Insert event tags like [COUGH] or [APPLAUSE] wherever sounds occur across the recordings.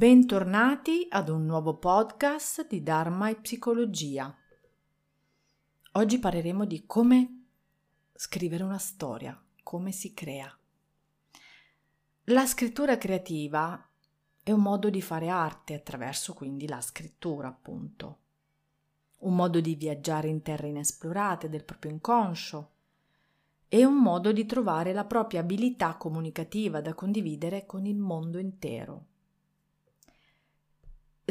Bentornati ad un nuovo podcast di Dharma e Psicologia. Oggi parleremo di come scrivere una storia, come si crea. La scrittura creativa è un modo di fare arte attraverso quindi la scrittura, appunto. Un modo di viaggiare in terre inesplorate del proprio inconscio. È un modo di trovare la propria abilità comunicativa da condividere con il mondo intero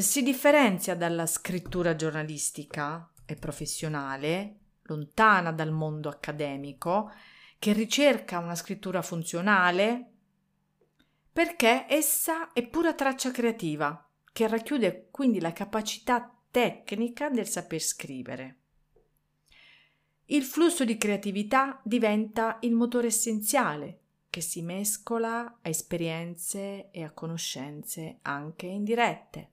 si differenzia dalla scrittura giornalistica e professionale, lontana dal mondo accademico, che ricerca una scrittura funzionale, perché essa è pura traccia creativa, che racchiude quindi la capacità tecnica del saper scrivere. Il flusso di creatività diventa il motore essenziale che si mescola a esperienze e a conoscenze anche indirette.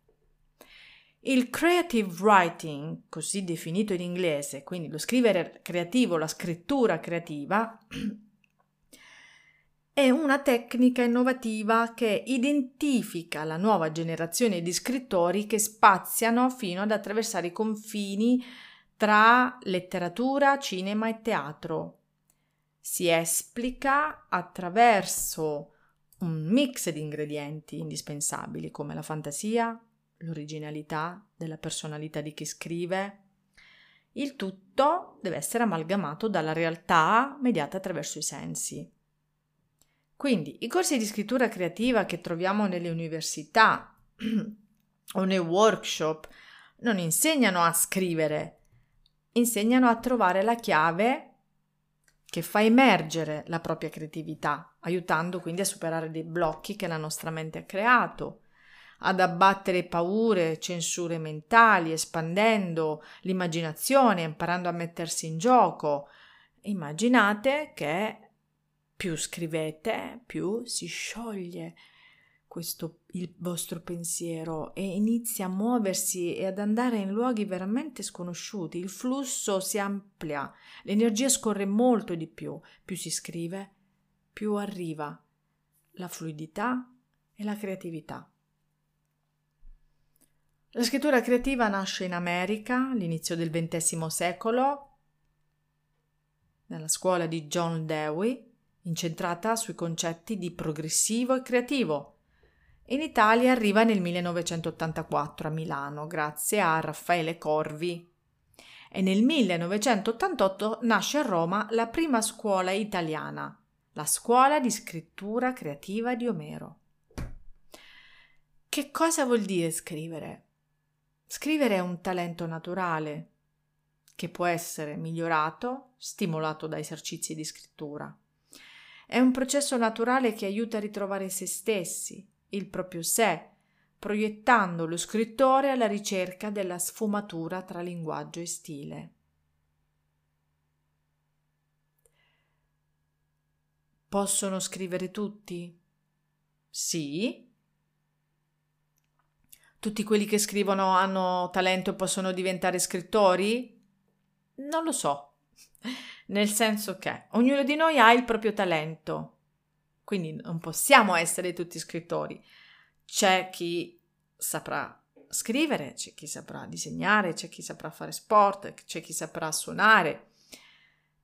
Il creative writing, così definito in inglese, quindi lo scrivere creativo, la scrittura creativa, [CLEARS THROAT] è una tecnica innovativa che identifica la nuova generazione di scrittori che spaziano fino ad attraversare i confini tra letteratura, cinema e teatro. Si esplica attraverso un mix di ingredienti indispensabili come la fantasia, l'originalità della personalità di chi scrive. Il tutto deve essere amalgamato dalla realtà mediata attraverso i sensi. Quindi i corsi di scrittura creativa che troviamo nelle università [CLEARS THROAT] o nei workshop non insegnano a scrivere, insegnano a trovare la chiave che fa emergere la propria creatività, aiutando quindi a superare dei blocchi che la nostra mente ha creato ad abbattere paure, censure mentali, espandendo l'immaginazione, imparando a mettersi in gioco. Immaginate che più scrivete, più si scioglie questo, il vostro pensiero e inizia a muoversi e ad andare in luoghi veramente sconosciuti. Il flusso si amplia, l'energia scorre molto di più. Più si scrive, più arriva la fluidità e la creatività. La scrittura creativa nasce in America all'inizio del XX secolo, nella scuola di John Dewey, incentrata sui concetti di progressivo e creativo. In Italia arriva nel 1984 a Milano, grazie a Raffaele Corvi. E nel 1988 nasce a Roma la prima scuola italiana, la Scuola di scrittura creativa di Omero. Che cosa vuol dire scrivere? Scrivere è un talento naturale che può essere migliorato, stimolato da esercizi di scrittura. È un processo naturale che aiuta a ritrovare se stessi, il proprio sé, proiettando lo scrittore alla ricerca della sfumatura tra linguaggio e stile. Possono scrivere tutti? Sì, tutti quelli che scrivono hanno talento e possono diventare scrittori? Non lo so. Nel senso che ognuno di noi ha il proprio talento. Quindi non possiamo essere tutti scrittori. C'è chi saprà scrivere, c'è chi saprà disegnare, c'è chi saprà fare sport, c'è chi saprà suonare.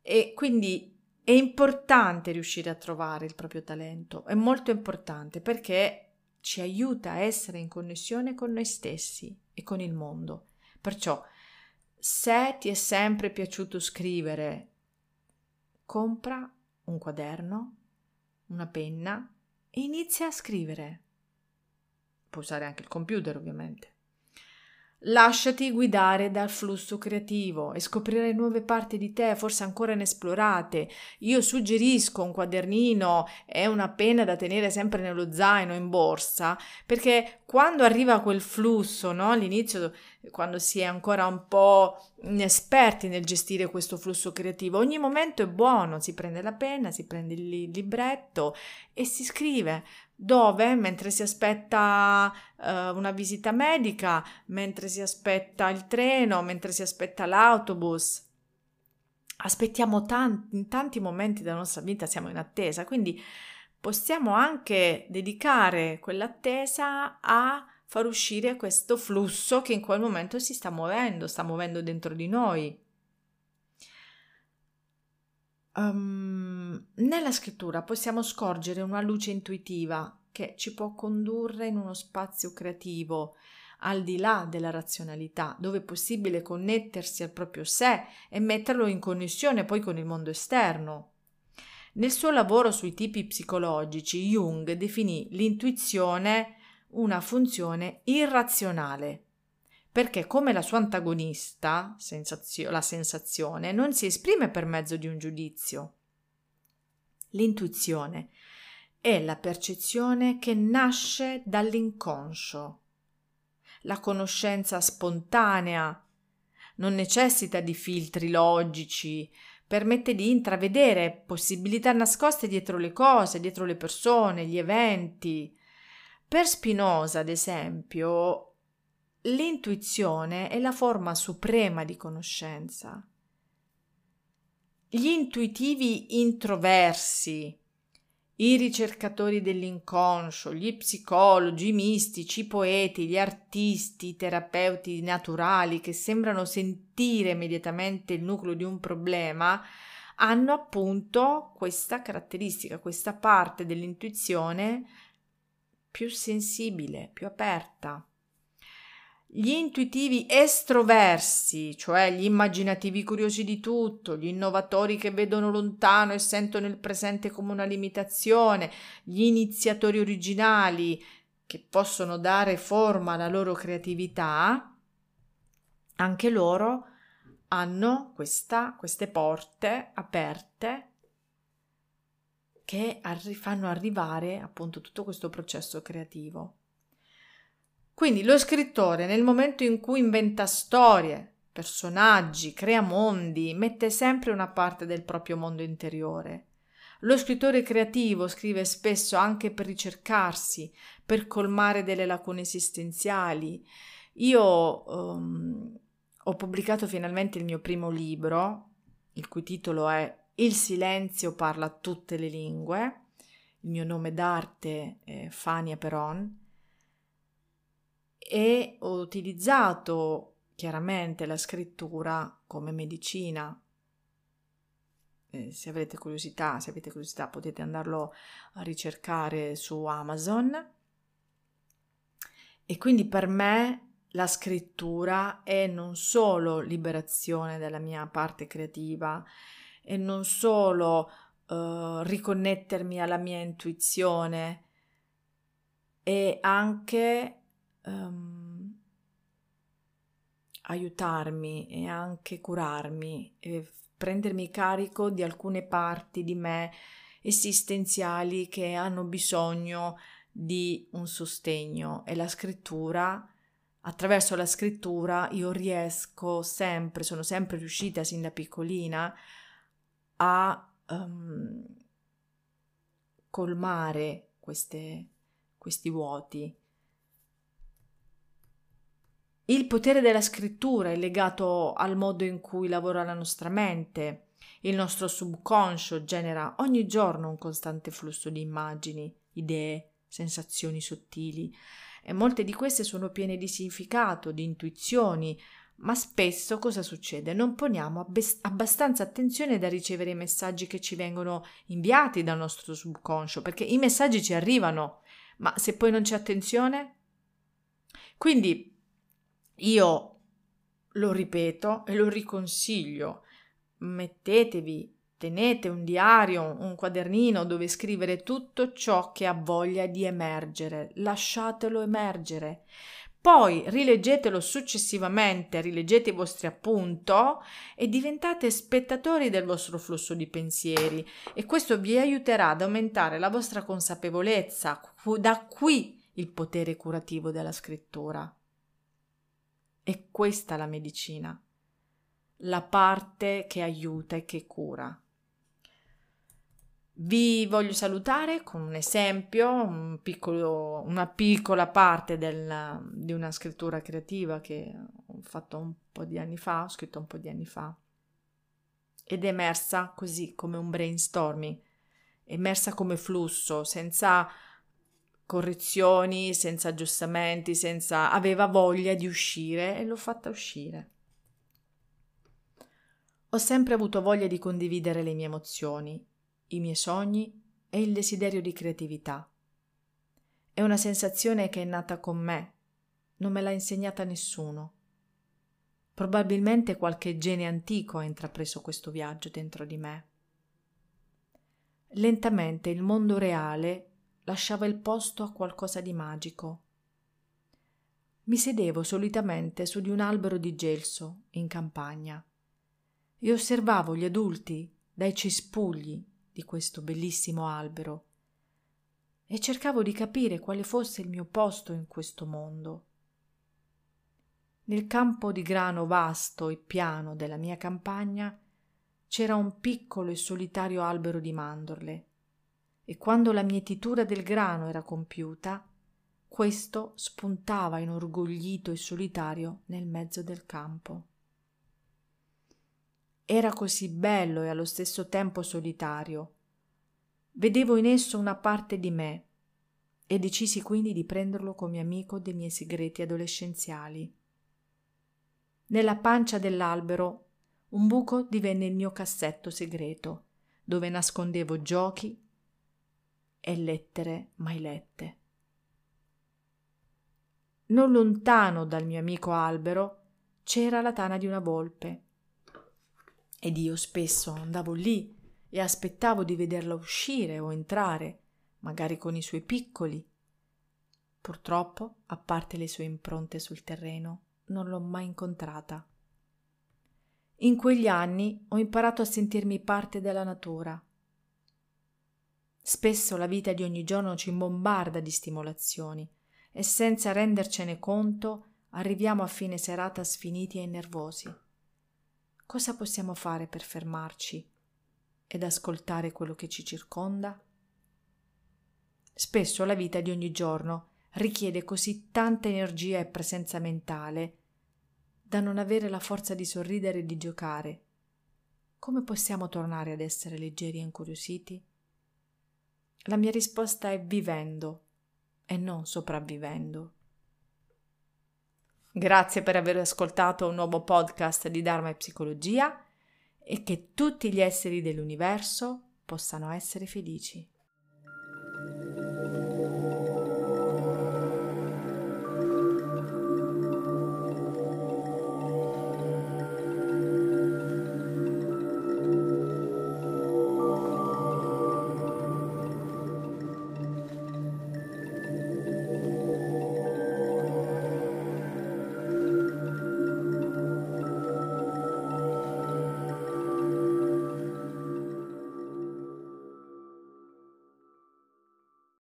E quindi è importante riuscire a trovare il proprio talento, è molto importante perché ci aiuta a essere in connessione con noi stessi e con il mondo. Perciò, se ti è sempre piaciuto scrivere, compra un quaderno, una penna e inizia a scrivere. Puoi usare anche il computer, ovviamente. Lasciati guidare dal flusso creativo e scoprire nuove parti di te, forse ancora inesplorate. Io suggerisco un quadernino e una penna da tenere sempre nello zaino in borsa, perché quando arriva quel flusso, no? all'inizio, quando si è ancora un po' inesperti nel gestire questo flusso creativo, ogni momento è buono, si prende la penna, si prende il libretto e si scrive dove mentre si aspetta uh, una visita medica, mentre si aspetta il treno, mentre si aspetta l'autobus. Aspettiamo tanti, in tanti momenti della nostra vita siamo in attesa, quindi possiamo anche dedicare quell'attesa a far uscire questo flusso che in quel momento si sta muovendo, sta muovendo dentro di noi. Um, nella scrittura possiamo scorgere una luce intuitiva che ci può condurre in uno spazio creativo al di là della razionalità, dove è possibile connettersi al proprio sé e metterlo in connessione poi con il mondo esterno. Nel suo lavoro sui tipi psicologici, Jung definì l'intuizione una funzione irrazionale, perché come la sua antagonista, sensazio- la sensazione, non si esprime per mezzo di un giudizio. L'intuizione è la percezione che nasce dall'inconscio. La conoscenza spontanea non necessita di filtri logici, permette di intravedere possibilità nascoste dietro le cose, dietro le persone, gli eventi. Per Spinoza, ad esempio, l'intuizione è la forma suprema di conoscenza. Gli intuitivi introversi, i ricercatori dell'inconscio, gli psicologi, i mistici, i poeti, gli artisti, i terapeuti naturali che sembrano sentire immediatamente il nucleo di un problema, hanno appunto questa caratteristica, questa parte dell'intuizione più sensibile, più aperta. Gli intuitivi estroversi, cioè gli immaginativi curiosi di tutto, gli innovatori che vedono lontano e sentono il presente come una limitazione, gli iniziatori originali che possono dare forma alla loro creatività, anche loro hanno questa, queste porte aperte che arri- fanno arrivare appunto tutto questo processo creativo. Quindi lo scrittore nel momento in cui inventa storie, personaggi, crea mondi, mette sempre una parte del proprio mondo interiore. Lo scrittore creativo scrive spesso anche per ricercarsi, per colmare delle lacune esistenziali. Io um, ho pubblicato finalmente il mio primo libro, il cui titolo è Il silenzio parla tutte le lingue. Il mio nome d'arte è Fania Peron e ho utilizzato chiaramente la scrittura come medicina. Eh, se avrete curiosità, se avete curiosità potete andarlo a ricercare su Amazon. E quindi per me la scrittura è non solo liberazione della mia parte creativa, e non solo uh, riconnettermi alla mia intuizione, è anche um, aiutarmi e anche curarmi e prendermi carico di alcune parti di me esistenziali che hanno bisogno di un sostegno. E la scrittura attraverso la scrittura io riesco sempre sono sempre riuscita sin da piccolina a um, colmare queste, questi vuoti il potere della scrittura è legato al modo in cui lavora la nostra mente. Il nostro subconscio genera ogni giorno un costante flusso di immagini, idee, sensazioni sottili e molte di queste sono piene di significato, di intuizioni, ma spesso cosa succede? Non poniamo abbastanza attenzione da ricevere i messaggi che ci vengono inviati dal nostro subconscio, perché i messaggi ci arrivano, ma se poi non c'è attenzione? Quindi io lo ripeto e lo riconsiglio. Mettetevi, tenete un diario, un quadernino dove scrivere tutto ciò che ha voglia di emergere. Lasciatelo emergere. Poi rileggetelo successivamente, rileggete i vostri appunti e diventate spettatori del vostro flusso di pensieri e questo vi aiuterà ad aumentare la vostra consapevolezza. Da qui il potere curativo della scrittura. È questa la medicina, la parte che aiuta e che cura. Vi voglio salutare con un esempio, un piccolo, una piccola parte del, di una scrittura creativa che ho fatto un po' di anni fa, ho scritto un po' di anni fa, ed è emersa così come un brainstorming emersa come flusso, senza correzioni, senza aggiustamenti, senza... aveva voglia di uscire e l'ho fatta uscire. Ho sempre avuto voglia di condividere le mie emozioni, i miei sogni e il desiderio di creatività. È una sensazione che è nata con me, non me l'ha insegnata nessuno. Probabilmente qualche gene antico ha intrapreso questo viaggio dentro di me. Lentamente il mondo reale lasciava il posto a qualcosa di magico. Mi sedevo solitamente su di un albero di gelso in campagna e osservavo gli adulti dai cespugli di questo bellissimo albero e cercavo di capire quale fosse il mio posto in questo mondo. Nel campo di grano vasto e piano della mia campagna c'era un piccolo e solitario albero di mandorle e quando la mietitura del grano era compiuta, questo spuntava inorgoglito e solitario nel mezzo del campo. Era così bello e allo stesso tempo solitario Vedevo in esso una parte di me e decisi quindi di prenderlo come amico dei miei segreti adolescenziali. Nella pancia dell'albero un buco divenne il mio cassetto segreto, dove nascondevo giochi e lettere mai lette. Non lontano dal mio amico albero c'era la tana di una volpe. Ed io spesso andavo lì e aspettavo di vederla uscire o entrare, magari con i suoi piccoli. Purtroppo, a parte le sue impronte sul terreno, non l'ho mai incontrata. In quegli anni ho imparato a sentirmi parte della natura. Spesso la vita di ogni giorno ci bombarda di stimolazioni e senza rendercene conto arriviamo a fine serata sfiniti e nervosi. Cosa possiamo fare per fermarci ed ascoltare quello che ci circonda? Spesso la vita di ogni giorno richiede così tanta energia e presenza mentale da non avere la forza di sorridere e di giocare. Come possiamo tornare ad essere leggeri e incuriositi? La mia risposta è vivendo e non sopravvivendo. Grazie per aver ascoltato un nuovo podcast di Dharma e Psicologia e che tutti gli esseri dell'universo possano essere felici.